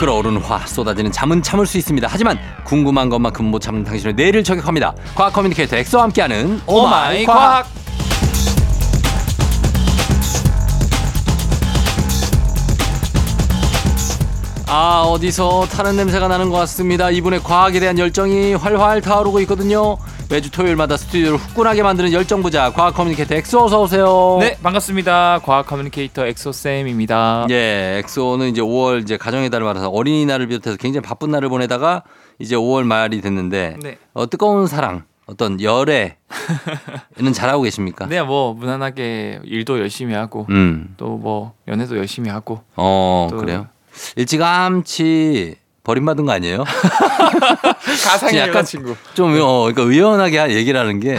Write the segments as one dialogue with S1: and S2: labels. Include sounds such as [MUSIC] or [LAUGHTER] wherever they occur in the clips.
S1: 끓어오르는 화 쏟아지는 잠은 참을 수 있습니다. 하지만 궁금한 것만큼 못 참는 당신의 뇌를 저격합니다. 과학 커뮤니케이터 엑소와 함께하는 오마이 과학. 아 어디서 타는 냄새가 나는 것 같습니다. 이분의 과학에 대한 열정이 활활 타오르고 있거든요. 매주 토요일마다 스튜디오를 후끈하게 만드는 열정 부자 과학 커뮤니케이터 엑소 어서 오세요.
S2: 네, 반갑습니다. 과학 커뮤니케이터 엑소 쌤입니다.
S1: 예, 엑소는 이제 5월 이제 가정의 달을 맞아서 어린이날을 비롯해서 굉장히 바쁜 날을 보내다가 이제 5월 말이 됐는데
S2: 네.
S1: 어, 뜨거운 사랑 어떤 열애는 [LAUGHS] 잘하고 계십니까?
S2: 네, 뭐 무난하게 일도 열심히 하고
S1: 음,
S2: 또뭐 연애도 열심히 하고
S1: 어
S2: 또-
S1: 그래요. 일찌감치 버림받은 거 아니에요? [LAUGHS]
S2: 가상의
S1: 약간
S2: 여자친구.
S1: 좀 어, 그러니까 의연하게 하- 얘기를 하는 게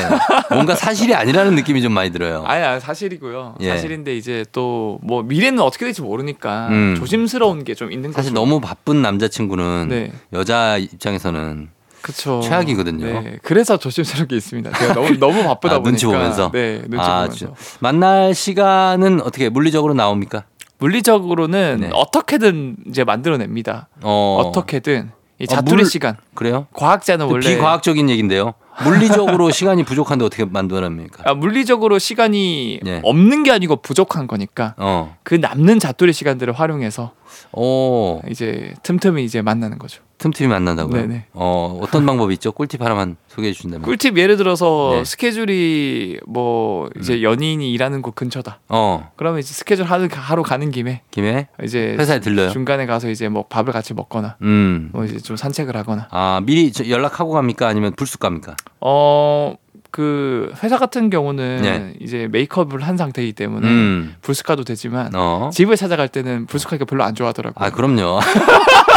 S1: 뭔가 사실이 아니라는 느낌이 좀 많이 들어요. [LAUGHS]
S2: 아야 사실이고요.
S1: 예.
S2: 사실인데 이제 또 뭐 미래는 어떻게 될지 모르니까
S1: 음.
S2: 조심스러운 게 좀 있는
S1: 사실
S2: 거죠.
S1: 너무 바쁜 남자친구는
S2: 네.
S1: 여자 입장에서는
S2: 그쵸.
S1: 최악이거든요.
S2: 네, 그래서 조심스럽게 있습니다. 제가 너무 너무 바쁘다 [LAUGHS]
S1: 아,
S2: 보니까.
S1: 눈치 보면서?
S2: 네, 눈치
S1: 아,
S2: 보면서.
S1: 주- 만날 시간은 어떻게 물리적으로 나옵니까?
S2: 물리적으로는
S1: 네.
S2: 어떻게든 이제 만들어냅니다.
S1: 어,
S2: 어. 떻게든이
S1: 어,
S2: 자투리
S1: 물-
S2: 시간.
S1: 그래요?
S2: 과학자는 원래
S1: 비과학적인 얘기인데요. 물리적으로 [LAUGHS] 시간이 부족한데 어떻게 만들어냅니까?
S2: 아, 물리적으로 시간이
S1: 예.
S2: 없는 게 아니고 부족한 거니까
S1: 어,
S2: 그 남는 자투리 시간들을 활용해서
S1: 오,
S2: 이제 틈틈이 이제 만나는 거죠.
S1: 틈틈이 만난다고요?
S2: 네네.
S1: 어, 어떤 방법이 있죠? 꿀팁 하나만 소개해 주신다면.
S2: 꿀팁 예를 들어서
S1: 네.
S2: 스케줄이 뭐 이제 연인이 일하는 곳 근처다.
S1: 어,
S2: 그러면 이제 스케줄 하루, 하러 가는 김에
S1: 김에
S2: 이제
S1: 회사에 들러요.
S2: 중간에 가서 이제 뭐 밥을 같이 먹거나
S1: 음.
S2: 뭐 이제 좀 산책을 하거나
S1: 아, 미리 저- 연락하고 갑니까? 아니면 불쑥 갑니까?
S2: 어 그 회사 같은 경우는
S1: 네.
S2: 이제 메이크업을 한 상태이기 때문에
S1: 음.
S2: 불쑥 가도 되지만
S1: 어.
S2: 집을 찾아갈 때는 불쑥하기가 별로 안 좋아하더라고요.
S1: 아, 그럼요. [LAUGHS]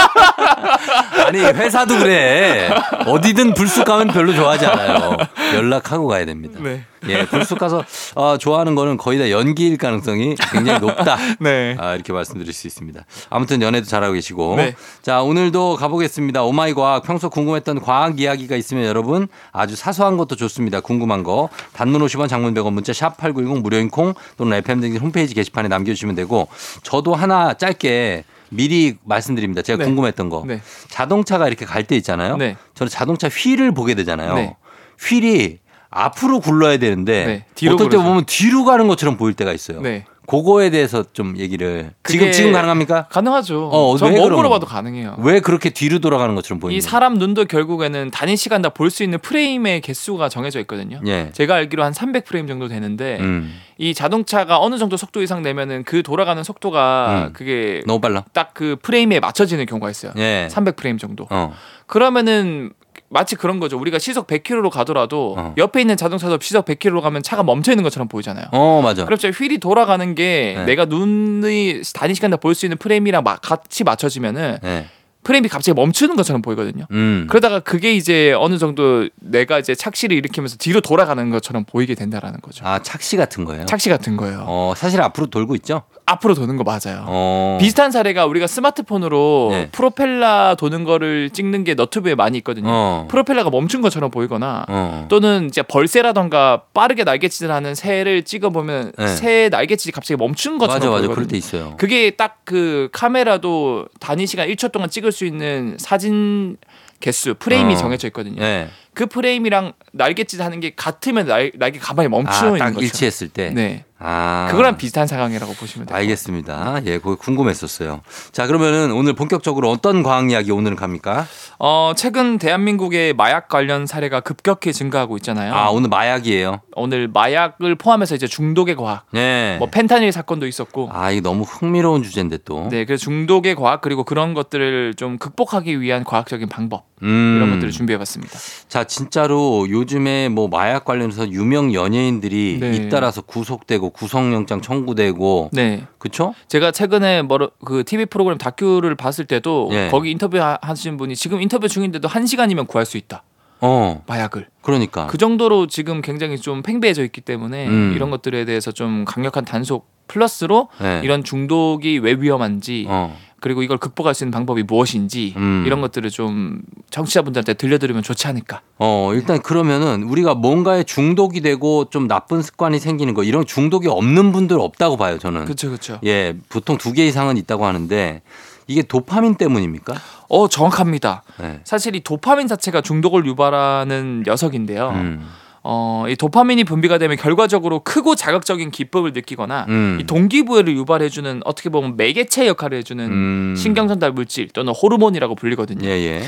S1: 아니, 회사도 그래. 어디든 불쑥 가면 별로 좋아하지 않아요. 연락하고 가야 됩니다.
S2: 네.
S1: 예, 불쑥 가서 어, 좋아하는 거는 거의 다 연기일 가능성이 굉장히 높다. [LAUGHS]
S2: 네.
S1: 아, 이렇게 말씀드릴 수 있습니다. 아무튼 연애도 잘하고 계시고.
S2: 네.
S1: 자, 오늘도 가보겠습니다. 오마이 과학. 평소 궁금했던 과학 이야기가 있으면 여러분 아주 사소한 것도 좋습니다. 궁금한 거. 단문 50원, 장문 100원, 문자 샵 8910 무료인 콩 또는 FM등 홈페이지 게시판에 남겨주시면 되고 저도 하나 짧게 미리 말씀드립니다. 제가
S2: 네.
S1: 궁금했던 거.
S2: 네.
S1: 자동차가 이렇게 갈 때 있잖아요.
S2: 네.
S1: 저는 자동차 휠을 보게 되잖아요.
S2: 네.
S1: 휠이 앞으로 굴러야 되는데
S2: 네,
S1: 어떨 때
S2: 그러죠.
S1: 보면 뒤로 가는 것처럼 보일 때가 있어요.
S2: 네.
S1: 그거에 대해서 좀 얘기를 지금 지금 가능합니까?
S2: 가능하죠.
S1: 어, 저왜
S2: 몸으로
S1: 그러면?
S2: 봐도 가능해요.
S1: 왜 그렇게 뒤로 돌아가는 것처럼 보이는
S2: 이 사람 눈도 결국에는 단위 시간 다 볼 수 있는 프레임의 개수가 정해져 있거든요.
S1: 예.
S2: 제가 알기로 한 300프레임 정도 되는데
S1: 음.
S2: 이 자동차가 어느 정도 속도 이상 내면은 그 돌아가는 속도가
S1: 음.
S2: 그게
S1: 너무 빨라.
S2: 딱 그 프레임에 맞춰지는 경우가 있어요.
S1: 예.
S2: 300프레임 정도.
S1: 어.
S2: 그러면은 마치 그런 거죠. 우리가 시속 100km로 가더라도
S1: 어.
S2: 옆에 있는 자동차도 시속 100km로 가면 차가 멈춰 있는 것처럼 보이잖아요.
S1: 어, 맞아.
S2: 그렇죠. 휠이 돌아가는 게
S1: 네.
S2: 내가 눈의 단위 시간 다 볼 수 있는 프레임이랑 마- 같이 맞춰지면은
S1: 예.
S2: 프레임이 갑자기 멈추는 것처럼 보이거든요.
S1: 음.
S2: 그러다가 그게 이제 어느 정도 내가 이제 착시를 일으키면서 뒤로 돌아가는 것처럼 보이게 된다라는 거죠.
S1: 아, 착시 같은 거예요?
S2: 착시 같은 거예요.
S1: 어, 사실 앞으로 돌고 있죠?
S2: 앞으로 도는 거 맞아요.
S1: 어.
S2: 비슷한 사례가 우리가 스마트폰으로
S1: 네.
S2: 프로펠러 도는 거를 찍는 게 너튜브에 많이 있거든요.
S1: 어.
S2: 프로펠러가 멈춘 것처럼 보이거나
S1: 어.
S2: 또는 이제 벌새라던가 빠르게 날개짓을 하는 새를 찍어 보면
S1: 네.
S2: 새 날개짓이 갑자기 멈춘 것처럼
S1: 맞아, 맞아.
S2: 보이거든요.
S1: 그럴 때 있어요.
S2: 그게 딱 그 카메라도 단위 시간 1초 동안 찍을 수 있는 사진 개수 프레임이
S1: 어.
S2: 정해져 있거든요.
S1: 예.
S2: 그 프레임이랑 날개짓 하는 게 같으면 날, 날개 가만히 멈추어
S1: 아,
S2: 있는
S1: 딱
S2: 거죠.
S1: 일치했을 때.
S2: 네.
S1: 아.
S2: 그거랑 비슷한 상황이라고 보시면 돼요.
S1: 알겠습니다. 예, 그거 궁금했었어요. 자, 그러면은 오늘 본격적으로 어떤 과학 이야기 오늘은 갑니까?
S2: 어, 최근 대한민국의 마약 관련 사례가 급격히 증가하고 있잖아요.
S1: 아, 오늘 마약이에요.
S2: 오늘 마약을 포함해서 이제 중독의 과학,
S1: 네.
S2: 뭐 펜타닐 사건도 있었고,
S1: 아, 이게 너무 흥미로운 주제인데 또.
S2: 네, 그래서 중독의 과학 그리고 그런 것들을 좀 극복하기 위한 과학적인 방법
S1: 음.
S2: 이런 것들을 준비해 봤습니다.
S1: 자, 진짜로 요즘에 뭐 마약 관련해서 유명 연예인들이
S2: 네.
S1: 잇따라서 구속되고 구속영장 청구되고
S2: 네,
S1: 그쵸?
S2: 제가 최근에 뭐그 TV 프로그램 다큐를 봤을 때도
S1: 예.
S2: 거기 인터뷰 하- 하신 분이 지금 인터뷰 중인데도 한 시간이면 구할 수 있다
S1: 어,
S2: 마약을
S1: 그러니까.
S2: 그 정도로 지금 굉장히 좀 팽배해져 있기 때문에
S1: 음.
S2: 이런 것들에 대해서 좀 강력한 단속 플러스로
S1: 네.
S2: 이런 중독이 왜 위험한지
S1: 어.
S2: 그리고 이걸 극복할 수 있는 방법이 무엇인지
S1: 음.
S2: 이런 것들을 좀 청취자분들한테 들려드리면 좋지 않을까.
S1: 어, 일단 그러면은 우리가 뭔가에 중독이 되고 좀 나쁜 습관이 생기는 거 이런 중독이 없는 분들 없다고 봐요, 저는.
S2: 그렇죠, 그렇죠.
S1: 예, 보통 두 개 이상은 있다고 하는데 이게 도파민 때문입니까?
S2: 어 정확합니다.
S1: 네.
S2: 사실 이 도파민 자체가 중독을 유발하는 녀석인데요.
S1: 음.
S2: 어, 이 도파민이 분비가 되면 결과적으로 크고 자극적인 기쁨을 느끼거나
S1: 음.
S2: 이 동기부여를 유발해주는 어떻게 보면 매개체 역할을 해주는
S1: 음.
S2: 신경전달 물질 또는 호르몬이라고 불리거든요.
S1: 예, 예.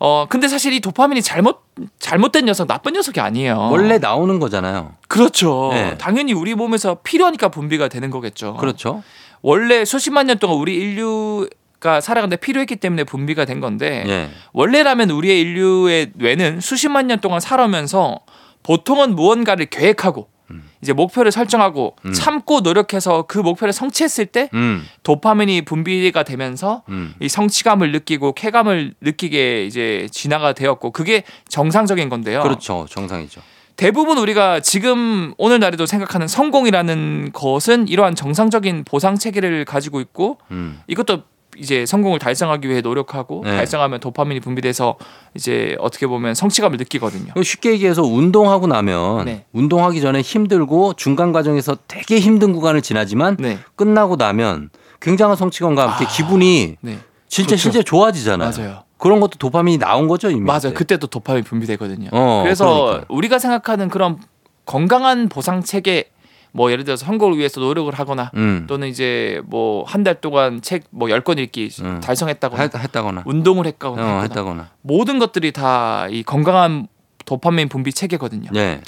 S2: 어 근데 사실 이 도파민이 잘못 잘못된 녀석 나쁜 녀석이 아니에요.
S1: 원래 나오는 거잖아요.
S2: 그렇죠.
S1: 네.
S2: 당연히 우리 몸에서 필요하니까 분비가 되는 거겠죠.
S1: 그렇죠.
S2: 원래 수십만 년 동안 우리 인류 가 살아가는데 필요했기 때문에 분비가 된 건데
S1: 예.
S2: 원래라면 우리의 인류의 뇌는 수십만 년 동안 살아오면서 보통은 무언가를 계획하고
S1: 음.
S2: 이제 목표를 설정하고
S1: 음.
S2: 참고 노력해서 그 목표를 성취했을 때
S1: 음.
S2: 도파민이 분비가 되면서
S1: 음.
S2: 이 성취감을 느끼고 쾌감을 느끼게 이제 진화가 되었고 그게 정상적인 건데요.
S1: 그렇죠. 정상이죠.
S2: 대부분 우리가 지금 오늘날에도 생각하는 성공이라는 것은 이러한 정상적인 보상 체계를 가지고 있고
S1: 음.
S2: 이것도 이제 성공을 달성하기 위해 노력하고
S1: 네.
S2: 달성하면 도파민이 분비돼서 이제 어떻게 보면 성취감을 느끼거든요.
S1: 쉽게 얘기해서 운동하고 나면
S2: 네.
S1: 운동하기 전에 힘들고 중간 과정에서 되게 힘든 구간을 지나지만
S2: 네,
S1: 끝나고 나면 굉장한 성취감과 함께
S2: 아,
S1: 기분이
S2: 네,
S1: 진짜
S2: 그렇죠.
S1: 실제 좋아지잖아요.
S2: 맞아요.
S1: 그런 것도 도파민이 나온 거죠 이미.
S2: 맞아요. 그때도 도파민 분비되거든요.
S1: 어,
S2: 그래서
S1: 그러니까요.
S2: 우리가 생각하는 그런 건강한 보상 체계, 뭐 예를 들어서 선거를 위해서 노력을 하거나
S1: 음.
S2: 또는 이제 뭐 한 달 동안 책 뭐 열 권 읽기
S1: 음.
S2: 달성했다거나
S1: 했, 했다거나.
S2: 운동을 했거나
S1: 어, 했다거나.
S2: 모든 것들이 다 이 건강한 도파민 분비 체계거든요.
S1: 네.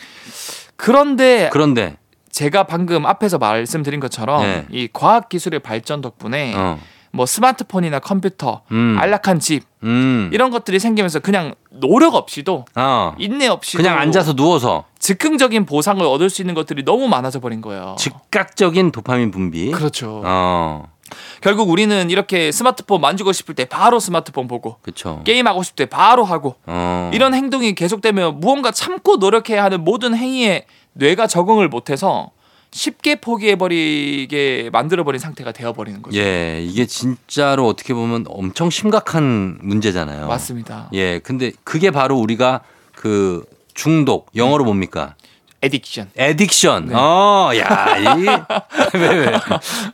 S2: 그런데
S1: 그런데
S2: 제가 방금 앞에서 말씀드린 것처럼
S1: 네.
S2: 이 과학 기술의 발전 덕분에
S1: 어.
S2: 뭐 스마트폰이나 컴퓨터,
S1: 음.
S2: 안락한 집
S1: 음.
S2: 이런 것들이 생기면서 그냥 노력 없이도
S1: 어.
S2: 인내 없이도
S1: 그냥 앉아서 누워서
S2: 즉흥적인 보상을 얻을 수 있는 것들이 너무 많아져 버린 거예요.
S1: 즉각적인 도파민 분비.
S2: 그렇죠.
S1: 어.
S2: 결국 우리는 이렇게 스마트폰 만지고 싶을 때 바로 스마트폰 보고
S1: 그렇죠.
S2: 게임하고 싶을 때 바로 하고
S1: 어.
S2: 이런 행동이 계속되면 무언가 참고 노력해야 하는 모든 행위에 뇌가 적응을 못해서 쉽게 포기해버리게 만들어버린 상태가 되어버리는 거죠.
S1: 예, 이게 진짜로 어떻게 보면 엄청 심각한 문제잖아요.
S2: 맞습니다.
S1: 예, 근데 그게 바로 우리가 그 중독, 영어로 뭡니까?
S2: 에딕션.
S1: 에딕션.
S2: 네.
S1: 어, 야, 이, [LAUGHS] 왜, 왜.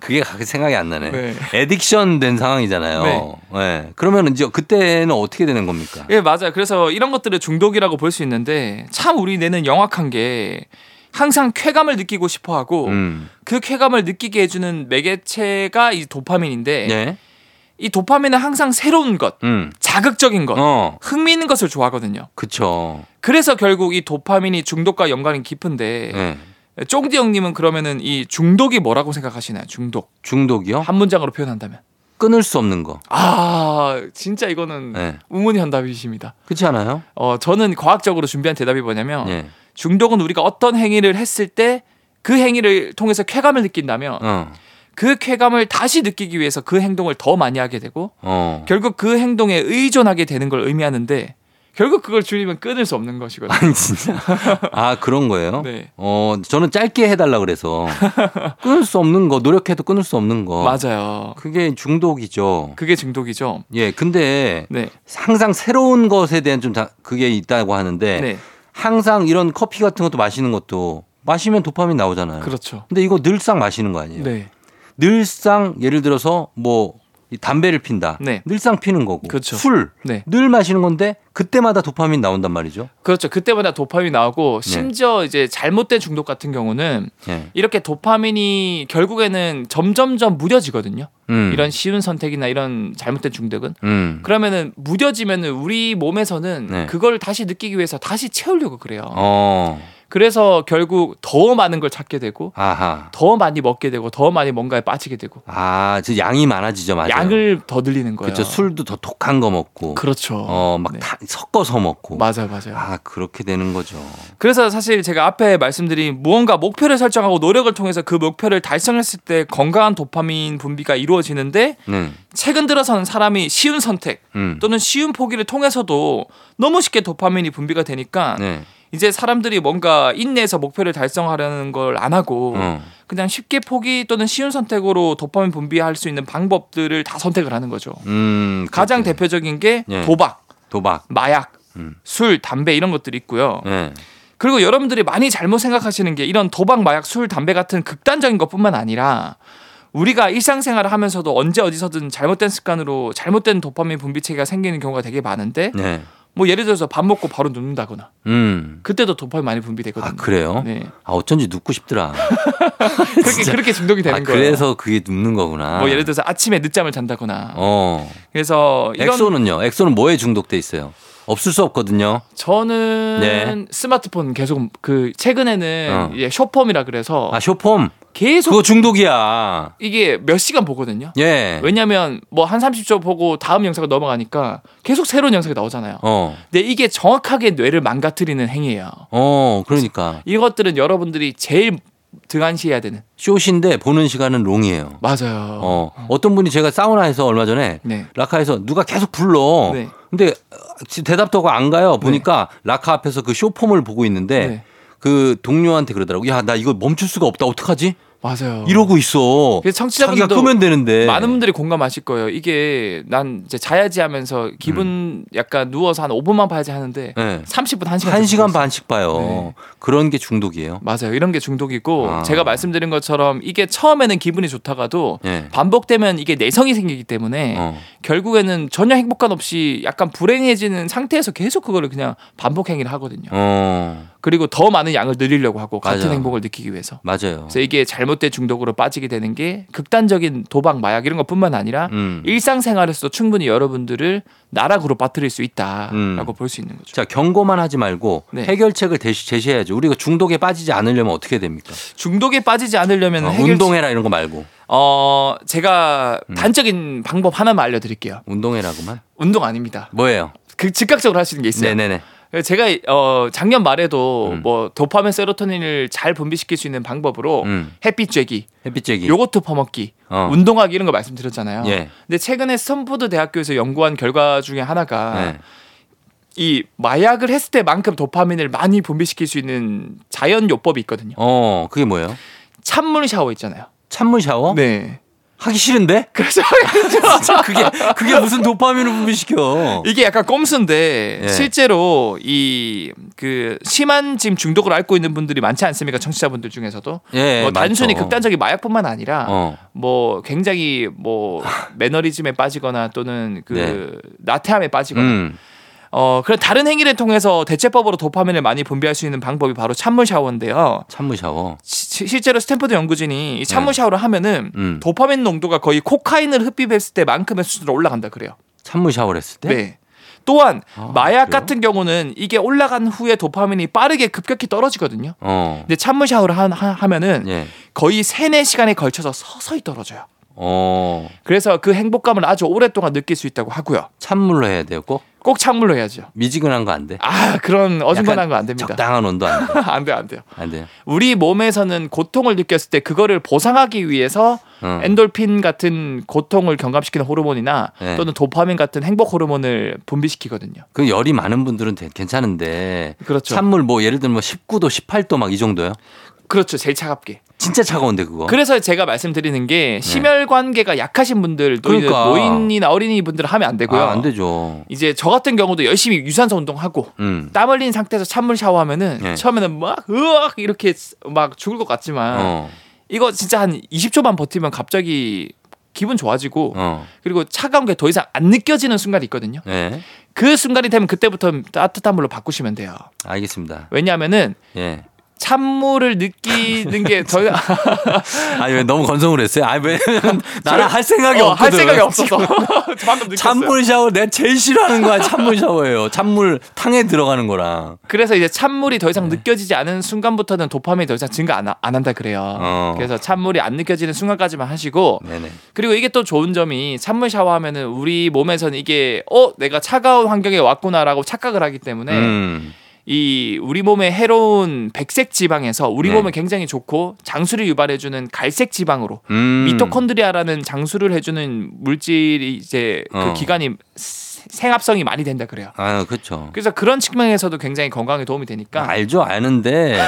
S1: 그게 생각이 안 나네.
S2: 네.
S1: 에딕션 된 상황이잖아요.
S2: 네.
S1: 예. 그러면 이제 그때는 어떻게 되는 겁니까?
S2: 예, 맞아요. 그래서 이런 것들을 중독이라고 볼 수 있는데 참 우리 뇌는 영악한 게 항상 쾌감을 느끼고 싶어 하고
S1: 음.
S2: 그 쾌감을 느끼게 해주는 매개체가 이 도파민인데
S1: 네.
S2: 이 도파민은 항상 새로운 것,
S1: 음.
S2: 자극적인 것,
S1: 어,
S2: 흥미있는 것을 좋아하거든요.
S1: 그쵸.
S2: 그래서 결국 이 도파민이 중독과 연관이 깊은데
S1: 예.
S2: 쫑디 형님은 그러면은 이 중독이 뭐라고 생각하시나요? 중독
S1: 중독이요?
S2: 한 문장으로 표현한다면
S1: 끊을 수 없는 거.
S2: 아 진짜 이거는
S1: 예.
S2: 우문이 한답이십니다.
S1: 그렇지 않아요?
S2: 어 저는 과학적으로 준비한 대답이 뭐냐면
S1: 예.
S2: 중독은 우리가 어떤 행위를 했을 때 그 행위를 통해서 쾌감을 느낀다면
S1: 어.
S2: 그 쾌감을 다시 느끼기 위해서 그 행동을 더 많이 하게 되고
S1: 어.
S2: 결국 그 행동에 의존하게 되는 걸 의미하는데 결국 그걸 줄이면 끊을 수 없는 것이거든요.
S1: 아니 진짜. 아 그런 거예요?
S2: 네.
S1: 어 저는 짧게 해달라 그래서 끊을 수 없는 거 노력해도 끊을 수 없는 거.
S2: 맞아요.
S1: 그게 중독이죠.
S2: 그게 중독이죠.
S1: 예, 근데
S2: 네.
S1: 항상 새로운 것에 대한 좀 다, 그게 있다고 하는데
S2: 네.
S1: 항상 이런 커피 같은 것도 마시는 것도 마시면 도파민 나오잖아요.
S2: 그렇죠.
S1: 근데 이거 늘상 마시는 거 아니에요?
S2: 네.
S1: 늘상 예를 들어서 뭐이 담배를 핀다.
S2: 네.
S1: 늘상 피는 거고
S2: 그렇죠.
S1: 술
S2: 네.
S1: 늘 마시는 건데 그때마다 도파민 나온단 말이죠.
S2: 그렇죠. 그때마다 도파민이 나오고 심지어 이제 잘못된 중독 같은 경우는
S1: 예.
S2: 이렇게 도파민이 결국에는 점점점 무뎌지거든요.
S1: 음.
S2: 이런 쉬운 선택이나 이런 잘못된 중독은
S1: 음.
S2: 그러면은 무뎌지면은 우리 몸에서는
S1: 네.
S2: 그걸 다시 느끼기 위해서 다시 채우려고 그래요.
S1: 어.
S2: 그래서 결국 더 많은 걸 찾게 되고
S1: 아하.
S2: 더 많이 먹게 되고 더 많이 뭔가에 빠지게 되고
S1: 아, 저 양이 많아지죠, 맞아요.
S2: 양을 더 늘리는 거예요.
S1: 그렇죠. 술도 더 독한 거 먹고.
S2: 그렇죠.
S1: 어, 막
S2: 네.
S1: 다 섞어서 먹고.
S2: 맞아요, 맞아요.
S1: 아, 그렇게 되는 거죠.
S2: 그래서 사실 제가 앞에 말씀드린 무언가 목표를 설정하고 노력을 통해서 그 목표를 달성했을 때 건강한 도파민 분비가 이루어지는데
S1: 네.
S2: 최근 들어서는 사람이 쉬운 선택
S1: 음.
S2: 또는 쉬운 포기를 통해서도 너무 쉽게 도파민이 분비가 되니까
S1: 네.
S2: 이제 사람들이 뭔가 인내해서 목표를 달성하려는 걸 안 하고
S1: 어.
S2: 그냥 쉽게 포기 또는 쉬운 선택으로 도파민 분비할 수 있는 방법들을 다 선택을 하는 거죠.
S1: 음.
S2: 가장. 대표적인 게
S1: 예.
S2: 도박,
S1: 도박.
S2: 마약,
S1: 음.
S2: 술, 담배 이런 것들이 있고요.
S1: 네.
S2: 그리고 여러분들이 많이 잘못 생각하시는 게 이런 도박, 마약, 술, 담배 같은 극단적인 것뿐만 아니라 우리가 일상생활을 하면서도 언제 어디서든 잘못된 습관으로 잘못된 도파민 분비 체계가 생기는 경우가 되게 많은데
S1: 네.
S2: 뭐 예를 들어서 밥 먹고 바로 눕는다거나
S1: 음.
S2: 그때도 도파민 많이 분비되거든요.
S1: 아 그래요?
S2: 네.
S1: 아 어쩐지 눕고 싶더라. [LAUGHS]
S2: 그렇게. 그렇게 중독이 되는
S1: 아,
S2: 거예요.
S1: 그래서 그게 눕는 거구나.
S2: 뭐 예를 들어서 아침에 늦잠을 잔다거나.
S1: 어.
S2: 그래서 이런
S1: 엑소는요? 엑소는 뭐에 중독돼 있어요? 없을 수 없거든요.
S2: 저는
S1: 네.
S2: 스마트폰 계속 그 최근에는
S1: 어.
S2: 이제 쇼폼이라 그래서
S1: 아 쇼폼
S2: 계속
S1: 그거 중독이야.
S2: 이게 몇 시간 보거든요.
S1: 예.
S2: 왜냐하면 뭐 한 30초 보고 다음 영상을 넘어가니까 계속 새로운 영상이 나오잖아요.
S1: 어.
S2: 근데 이게 정확하게 뇌를 망가뜨리는 행위예요.
S1: 어. 그러니까
S2: 이것들은 여러분들이 제일 등한시해야 되는.
S1: 쇼신데 보는 시간은 롱이에요.
S2: 맞아요.
S1: 어. 어떤 분이 제가 사우나에서 얼마 전에
S2: 네.
S1: 라카에서 누가 계속 불러.
S2: 네.
S1: 근데 대답도 안 가요. 보니까 라카 앞에서 그 쇼폼을 보고 있는데
S2: 네.
S1: 그 동료한테 그러더라고. 야, 나 이거 멈출 수가 없다. 어떡하지?
S2: 맞아요.
S1: 이러고 있어.
S2: 그래서
S1: 자기가
S2: 청취자분들도
S1: 끄면 되는데.
S2: 많은 분들이 공감하실 거예요. 이게 난 이제 자야지 하면서 기분 약간 누워서 한 5분만 봐야지 하는데
S1: 네.
S2: 30분 1시간
S1: 한 시간 반씩 봐요.
S2: 네.
S1: 그런 게 중독이에요.
S2: 맞아요. 이런 게 중독이고
S1: 아.
S2: 제가 말씀드린 것처럼 이게 처음에는 기분이 좋다가도
S1: 예.
S2: 반복되면 이게 내성이 생기기 때문에
S1: 어.
S2: 결국에는 전혀 행복감 없이 약간 불행해지는 상태에서 계속 그거를 그냥 반복 행위를 하거든요.
S1: 어.
S2: 그리고 더 많은 양을 늘리려고 하고 같은
S1: 맞아요.
S2: 행복을 느끼기 위해서.
S1: 맞아요.
S2: 그래서 이게 잘못 된 중독으로 빠지게 되는 게 극단적인 도박, 마약 이런 것뿐만 아니라
S1: 음.
S2: 일상생활에서도 충분히 여러분들을 나락으로 빠뜨릴 수 있다라고
S1: 음.
S2: 볼수 있는 거죠.
S1: 자, 경고만 하지 말고
S2: 네.
S1: 해결책을 대시, 제시해야죠. 우리가 중독에 빠지지 않으려면 어떻게 됩니까?
S2: 중독에 빠지지 않으려면
S1: 어,
S2: 해결
S1: 운동해라 이런 거 말고.
S2: 어 제가
S1: 음.
S2: 단적인 방법 하나만 알려드릴게요.
S1: 운동해라고만.
S2: 운동 아닙니다.
S1: 뭐예요?
S2: 그 즉각적으로 할 수 있는 게 있어요.
S1: 네네네.
S2: 제가 어 작년 말에도
S1: 음.
S2: 뭐 도파민, 세로토닌을 잘 분비시킬 수 있는 방법으로
S1: 음.
S2: 햇빛 쬐기,
S1: 햇빛 쬐기.
S2: 요거트 퍼먹기,
S1: 어.
S2: 운동하기 이런 거 말씀드렸잖아요.
S1: 예.
S2: 근데 최근에 스탠포드 대학교에서 연구한 결과 중에 하나가
S1: 네.
S2: 이 마약을 했을 때만큼 도파민을 많이 분비시킬 수 있는 자연 요법이 있거든요.
S1: 어, 그게 뭐예요?
S2: 찬물 샤워 있잖아요.
S1: 찬물 샤워?
S2: 네.
S1: 하기 싫은데? [LAUGHS]
S2: 그래서 [LAUGHS]
S1: 진짜 그게 그게 무슨 도파민을 분비시켜?
S2: 이게 약간 꼼수인데
S1: 예.
S2: 실제로 이 그 심한 지금 중독을 앓고 있는 분들이 많지 않습니까? 청취자분들 중에서도
S1: 예,
S2: 뭐 단순히
S1: 많죠.
S2: 극단적인 마약뿐만 아니라
S1: 어.
S2: 뭐 굉장히 뭐 [LAUGHS] 매너리즘에 빠지거나 또는 그
S1: 네.
S2: 나태함에 빠지거나
S1: 음.
S2: 어 그런 다른 행위를 통해서 대체법으로 도파민을 많이 분비할 수 있는 방법이 바로 찬물 샤워인데요.
S1: 찬물 샤워.
S2: 시- 실제로 스탠퍼드 연구진이 이 찬물
S1: 네.
S2: 샤워를 하면은
S1: 음.
S2: 도파민 농도가 거의 코카인을 흡입했을 때만큼의 수준으로 올라간다 그래요.
S1: 찬물 샤워를 했을 때?
S2: 네. 또한
S1: 아,
S2: 마약
S1: 그래요?
S2: 같은 경우는 이게 올라간 후에 도파민이 빠르게 급격히 떨어지거든요.
S1: 어.
S2: 근데 찬물 샤워를 하, 면은
S1: 예.
S2: 거의 3, 4시간에 걸쳐서 서서히 떨어져요.
S1: 어.
S2: 그래서 그 행복감을 아주 오랫동안 느낄 수 있다고 하고요.
S1: 찬물로 해야 돼요, 꼭?
S2: 꼭 찬물로 해야죠.
S1: 미지근한 거 안 돼.
S2: 아 그런 어중간한 거 안 됩니다.
S1: 적당한 온도 안 돼. [LAUGHS]
S2: 안 돼요, 안 돼요.
S1: 안 돼요.
S2: 우리 몸에서는 고통을 느꼈을 때 그거를 보상하기 위해서
S1: 어.
S2: 엔돌핀 같은 고통을 경감시키는 호르몬이나
S1: 네.
S2: 또는 도파민 같은 행복 호르몬을 분비시키거든요.
S1: 그 열이 많은 분들은 되- 괜찮은데
S2: 그렇죠.
S1: 찬물 뭐 예를 들면 뭐 19도, 18도 막 이 정도요?
S2: 그렇죠. 제일 차갑게.
S1: 진짜 차가운데 그거.
S2: 그래서 제가 말씀드리는 게 심혈관계가 약하신 분들 또
S1: 네. 그러니까.
S2: 노인이나 어린이 분들은 하면 안 되고요.
S1: 아, 안 되죠.
S2: 이제 저 같은 경우도 열심히 유산소 운동하고
S1: 음.
S2: 땀 흘린 상태에서 찬물 샤워하면은
S1: 네.
S2: 처음에는 막 으악 이렇게 막 죽을 것 같지만
S1: 어.
S2: 이거 진짜 한 20초만 버티면 갑자기 기분 좋아지고
S1: 어.
S2: 그리고 차가운 게 더 이상 안 느껴지는 순간이 있거든요.
S1: 예.
S2: 그 순간이 되면 그때부터 따뜻한 물로 바꾸시면 돼요.
S1: 알겠습니다.
S2: 왜냐하면은
S1: 예.
S2: 찬물을 느끼는 게더 [LAUGHS]
S1: 아니 왜 너무 건성을 했어요? 아니 왜 [LAUGHS] 나는 할 생각이
S2: 어,
S1: 없거든.
S2: 할 생각이 없어서 [LAUGHS] 방금 느꼈어요.
S1: 찬물 샤워 내가 제일 싫어하는 거야. 찬물 샤워예요. 찬물 탕에 들어가는 거랑.
S2: 그래서 이제 찬물이 더
S1: 네.
S2: 이상 느껴지지 않은 순간부터는 도파민이 더 이상 증가 안, 하- 안 한다 그래요.
S1: 어.
S2: 그래서 찬물이 안 느껴지는 순간까지만 하시고
S1: 네네.
S2: 그리고 이게 또 좋은 점이 찬물 샤워하면은 우리 몸에서는 이게 어 내가 차가운 환경에 왔구나라고 착각을 하기 때문에
S1: 음.
S2: 이 우리 몸에 해로운 백색 지방에서 우리
S1: 네.
S2: 몸에 굉장히 좋고 장수를 유발해주는 갈색 지방으로
S1: 음.
S2: 미토콘드리아라는 장수를 해주는 물질이 이제 그
S1: 어.
S2: 기관이 세- 생합성이 많이 된다 그래요.
S1: 아 그렇죠.
S2: 그래서 그런 측면에서도 굉장히 건강에 도움이 되니까.
S1: 알죠, 아는데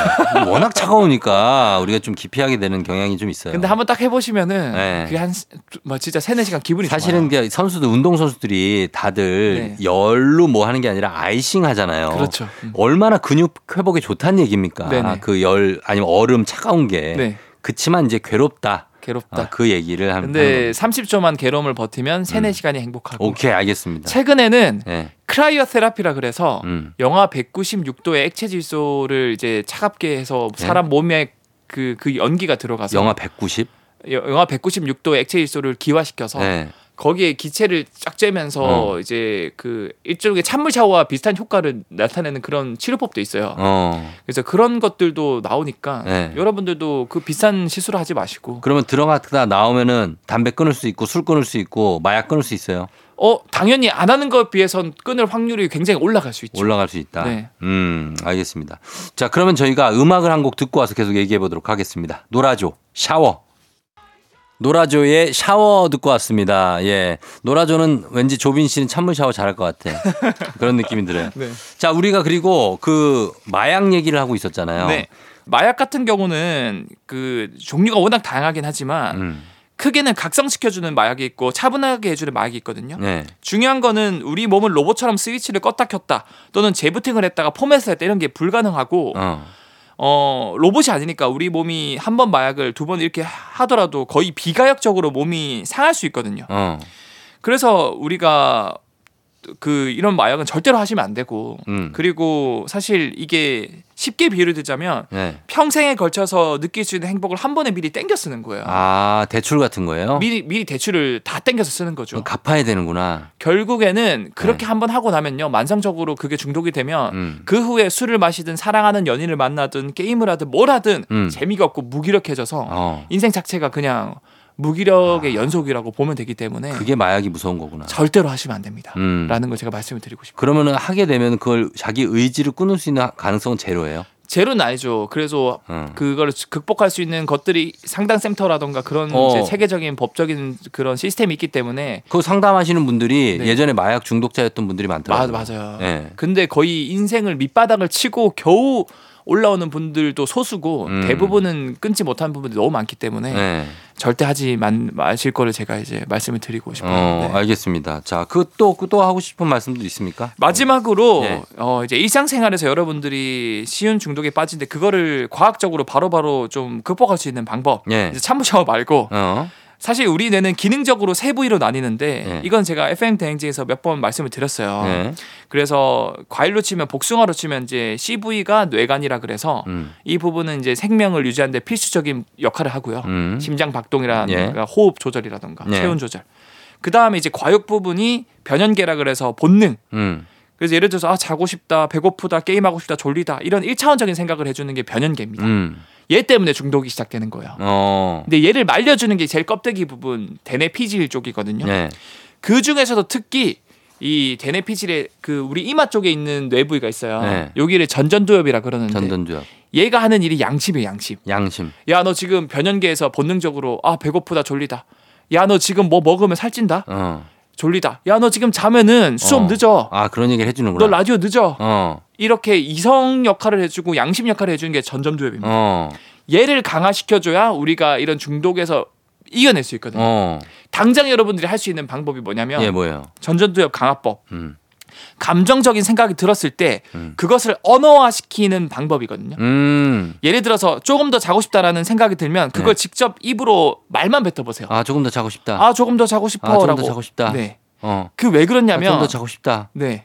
S1: 워낙 차가우니까 우리가 좀 기피하게 되는 경향이 좀 있어요.
S2: 근데 한번 딱 해보시면은
S1: 네.
S2: 그게 한뭐 진짜 세네 시간 기분이
S1: 사실은
S2: 좋아요.
S1: 그 선수들 운동 선수들이 다들
S2: 네.
S1: 열로 뭐 하는 게 아니라 아이싱 하잖아요.
S2: 그렇죠. 음.
S1: 얼마나 근육 회복에 좋다는 얘기입니까? 그 열 아니면 얼음 차가운 게.
S2: 네.
S1: 그치만 이제 괴롭다.
S2: 괴롭다.
S1: 아, 그 얘기를 한.
S2: 근데
S1: 하는
S2: 30초만 괴로움을 버티면 3,
S1: 음.
S2: 4시간이 행복하고.
S1: 오케이 알겠습니다.
S2: 최근에는
S1: 예.
S2: 크라이어 테라피라 그래서
S1: 음.
S2: 영하 196도의 액체 질소를 이제 차갑게 해서 사람 몸에 그, 그 연기가 들어가서
S1: 네. 영하 190.
S2: 여- 영하 196도의 액체 질소를 기화시켜서
S1: 네.
S2: 거기에 기체를 쫙 쬐면서
S1: 어.
S2: 이제 그 일종의 찬물 샤워와 비슷한 효과를 나타내는 그런 치료법도 있어요.
S1: 어.
S2: 그래서 그런 것들도 나오니까
S1: 네.
S2: 여러분들도 그 비싼 시술을 하지 마시고
S1: 그러면 들어갔다 나오면은 담배 끊을 수 있고 술 끊을 수 있고 마약 끊을 수 있어요.
S2: 어 당연히 안 하는 것에 비해선 끊을 확률이 굉장히 올라갈 수 있죠.
S1: 올라갈 수 있다.
S2: 네.
S1: 음, 알겠습니다. 자, 그러면 저희가 음악을 한 곡 듣고 와서 계속 얘기해 보도록 하겠습니다. 노라조, 샤워. 노라조의 샤워 듣고 왔습니다. 예. 노라조는 왠지 조빈 씨는 찬물 샤워 잘할 것 같아. [LAUGHS] 그런 느낌이 들어요.
S2: 네.
S1: 자, 우리가 그리고 그 마약 얘기를 하고 있었잖아요.
S2: 네. 마약 같은 경우는 그 종류가 워낙 다양하긴 하지만
S1: 음.
S2: 크게는 각성시켜주는 마약이 있고 차분하게 해주는 마약이 있거든요.
S1: 네.
S2: 중요한 거는 우리 몸을 로봇처럼 스위치를 껐다 켰다 또는 재부팅을 했다가 포맷을 했다 이런 게 불가능하고
S1: 어.
S2: 어 로봇이 아니니까 우리 몸이 한 번 마약을 두 번 이렇게 하더라도 거의 비가역적으로 몸이 상할 수 있거든요.
S1: 어.
S2: 그래서 우리가 그 이런 마약은 절대로 하시면 안 되고
S1: 음.
S2: 그리고 사실 이게 쉽게 비유를 듣자면
S1: 네.
S2: 평생에 걸쳐서 느낄 수 있는 행복을 한 번에 미리 땡겨 쓰는 거예요.
S1: 아, 대출 같은 거예요?
S2: 미리 미리 대출을 다 땡겨서 쓰는 거죠.
S1: 갚아야 되는구나.
S2: 결국에는 그렇게
S1: 네.
S2: 한번 하고 나면요 만성적으로 그게 중독이 되면
S1: 음.
S2: 그 후에 술을 마시든 사랑하는 연인을 만나든 게임을 하든 뭘 하든
S1: 음.
S2: 재미가 없고 무기력해져서
S1: 어.
S2: 인생 자체가 그냥 무기력의 연속이라고 보면 되기 때문에
S1: 그게 마약이 무서운 거구나.
S2: 절대로 하시면 안 됩니다.
S1: 음.
S2: 라는 걸 제가 말씀을 드리고 싶어요.
S1: 그러면은 하게 되면 그걸 자기 의지를 끊을 수 있는 가능성은 제로예요.
S2: 제로는 아니죠. 그래서
S1: 어.
S2: 그걸 극복할 수 있는 것들이 상담 센터라던가 그런
S1: 어.
S2: 세계적인 법적인 그런 시스템이 있기 때문에
S1: 그 상담하시는 분들이
S2: 네.
S1: 예전에 마약 중독자였던 분들이
S2: 맞,
S1: 많더라고요.
S2: 맞 아요.
S1: 네.
S2: 근데 거의 인생을 밑바닥을 치고 겨우 올라오는 분들도 소수고
S1: 음.
S2: 대부분은 끊지 못한 부분들이 너무 많기 때문에
S1: 네.
S2: 절대 하지 만, 마실 거를 제가 이제 말씀을 드리고 싶어요.
S1: 어,
S2: 네.
S1: 알겠습니다. 자, 그또또 하고 싶은 말씀도 있습니까?
S2: 마지막으로
S1: 네.
S2: 어 이제 일상생활에서 여러분들이 쉬운 중독에 빠진데 그거를 과학적으로 바로바로 좀 극복할 수 있는 방법.
S1: 예.
S2: 이제 샤워 말고
S1: 어.
S2: 사실 우리 뇌는 기능적으로 세 부위로 나뉘는데
S1: 네.
S2: 이건 제가 FM 대행진에서 몇 번 말씀을 드렸어요.
S1: 네.
S2: 그래서 과일로 치면 복숭아로 치면 이제 C 부위가 뇌간이라 그래서
S1: 음.
S2: 이 부분은 이제 생명을 유지하는데 필수적인 역할을 하고요.
S1: 음.
S2: 심장 박동이라든가
S1: 예.
S2: 호흡 조절이라든가
S1: 예.
S2: 체온 조절. 그 다음에 이제 과육 부분이 변연계라 그래서 본능.
S1: 음.
S2: 그래서 예를 들어서 아 자고 싶다, 배고프다, 게임하고 싶다, 졸리다 이런 일차원적인 생각을 해주는 게 변연계입니다.
S1: 음.
S2: 얘 때문에 중독이 시작되는 거예요.
S1: 어.
S2: 근데 얘를 말려주는 게 제일 껍데기 부분 대뇌피질 쪽이거든요.
S1: 네.
S2: 그 중에서도 특히 이 대뇌피질의 그 우리 이마 쪽에 있는 뇌 부위가 있어요.
S1: 네.
S2: 여기를 전전두엽이라 그러는데
S1: 전전주압.
S2: 얘가 하는 일이 양심이에요, 양심.
S1: 양심.
S2: 야 너 지금 변연계에서 본능적으로 아 배고프다 졸리다. 야 너 지금 뭐 먹으면 살찐다.
S1: 어.
S2: 졸리다. 야 너 지금 자면은 수업
S1: 어.
S2: 늦어.
S1: 아, 그런 얘기를 해 주는구나.
S2: 너 라디오 늦어.
S1: 어.
S2: 이렇게 이성 역할을 해주고 양심 역할을 해주는 게 전전두엽입니다.
S1: 어.
S2: 얘를 강화시켜줘야 우리가 이런 중독에서 이겨낼 수 있거든요.
S1: 어.
S2: 당장 여러분들이 할 수 있는 방법이 뭐냐면
S1: 예, 뭐예요?
S2: 전전두엽 강화법.
S1: 음.
S2: 감정적인 생각이 들었을 때
S1: 음.
S2: 그것을 언어화시키는 방법이거든요.
S1: 음.
S2: 예를 들어서 조금 더 자고 싶다라는 생각이 들면 그걸
S1: 네.
S2: 직접 입으로 말만 뱉어보세요.
S1: 아, 조금 더 자고 싶다.
S2: 아 조금 더 자고
S1: 아,
S2: 싶어라고.
S1: 조금 더 자고 싶다.
S2: 네.
S1: 어.
S2: 그왜
S1: 아,
S2: 그러냐면
S1: 좀더 자고 싶다.
S2: 네.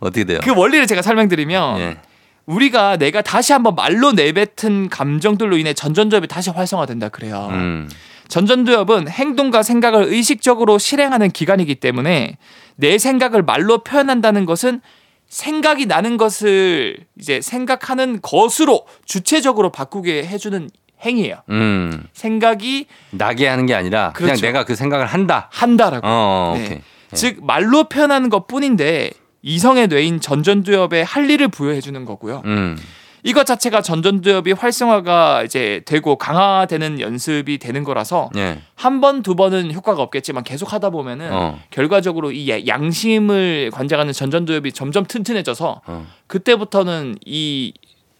S1: 어떻게 돼요?
S2: 그 원리를 제가 설명드리면
S1: 예.
S2: 우리가 내가 다시 한번 말로 내뱉은 감정들로 인해 전전두엽이 다시 활성화된다 그래요.
S1: 음.
S2: 전전두엽은 행동과 생각을 의식적으로 실행하는 기관이기 때문에 내 생각을 말로 표현한다는 것은 생각이 나는 것을 이제 생각하는 것으로 주체적으로 바꾸게 해주는 행위예요.
S1: 음.
S2: 생각이
S1: 나게 하는 게 아니라 그냥
S2: 그렇죠.
S1: 내가 그 생각을 한다.
S2: 한다라고.
S1: 어,
S2: 네.
S1: 오케이. 예.
S2: 즉 말로 표현하는 것뿐인데 이성의 뇌인 전전두엽에 할 일을 부여해 주는 거고요.
S1: 음.
S2: 이것 자체가 전전두엽이 활성화가 이제 되고 강화되는 연습이 되는 거라서
S1: 예.
S2: 한번 두 번은 효과가 없겠지만 계속 하다 보면은
S1: 어.
S2: 결과적으로 이 양심을 관장하는 전전두엽이 점점 튼튼해져서
S1: 어.
S2: 그때부터는 이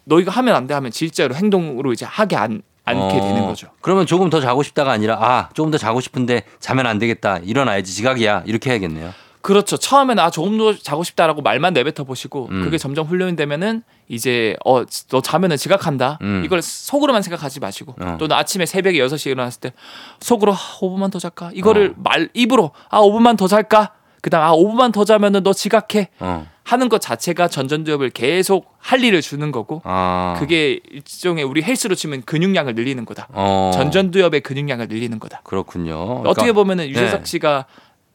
S2: 너희가 하면 안 돼 하면 실제로 행동으로 이제 하게 안, 않게
S1: 어.
S2: 되는 거죠.
S1: 그러면 조금 더 자고 싶다가 아니라 아, 조금 더 자고 싶은데 자면 안 되겠다. 일어나야지 지각이야. 이렇게 해야겠네요.
S2: 그렇죠. 처음에는 아 조금 더 자고 싶다라고 말만 내뱉어 보시고
S1: 음.
S2: 그게 점점 훈련이 되면은 이제 어 너 자면은 지각한다.
S1: 음.
S2: 이걸 속으로만 생각하지 마시고
S1: 어.
S2: 또는 아침에 새벽에 6시에 일어났을 때 속으로 아, 5분만 더 잘까? 이거를
S1: 어.
S2: 말 입으로 아 5분만 더 잘까? 그다음 아 5분만 더 자면은 너 지각해.
S1: 어.
S2: 하는 것 자체가 전전두엽을 계속 할 일을 주는 거고
S1: 아.
S2: 그게 일종의 우리 헬스로 치면 근육량을 늘리는 거다.
S1: 어.
S2: 전전두엽의 근육량을 늘리는 거다.
S1: 그렇군요. 그러니까
S2: 어떻게 보면은 유재석
S1: 네.
S2: 씨가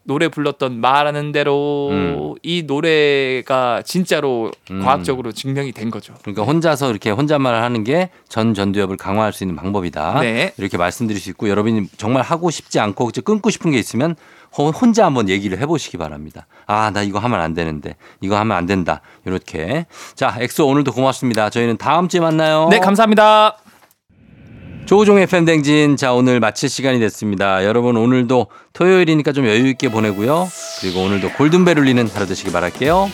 S2: 노래 불렀던 말하는 대로
S1: 음.
S2: 이 노래가 진짜로
S1: 음.
S2: 과학적으로 증명이 된 거죠.
S1: 그러니까 혼자서 이렇게 혼잣말을 하는 게 전전두엽을 강화할 수 있는 방법이다.
S2: 네.
S1: 이렇게 말씀드릴 수 있고 여러분이 정말 하고 싶지 않고 끊고 싶은 게 있으면 호- 혼자 한번 얘기를 해보시기 바랍니다. 아, 나 이거 하면 안 되는데 이거 하면 안 된다. 이렇게. 자, 엑소 오늘도 고맙습니다. 저희는 다음 주에 만나요.
S2: 네, 감사합니다.
S1: 조우종의 팬댕진. 자, 오늘 마칠 시간이 됐습니다. 여러분 오늘도 토요일이니까 좀 여유 있게 보내고요. 그리고 오늘도 골든벨 울리는 하루 되시기 바랄게요.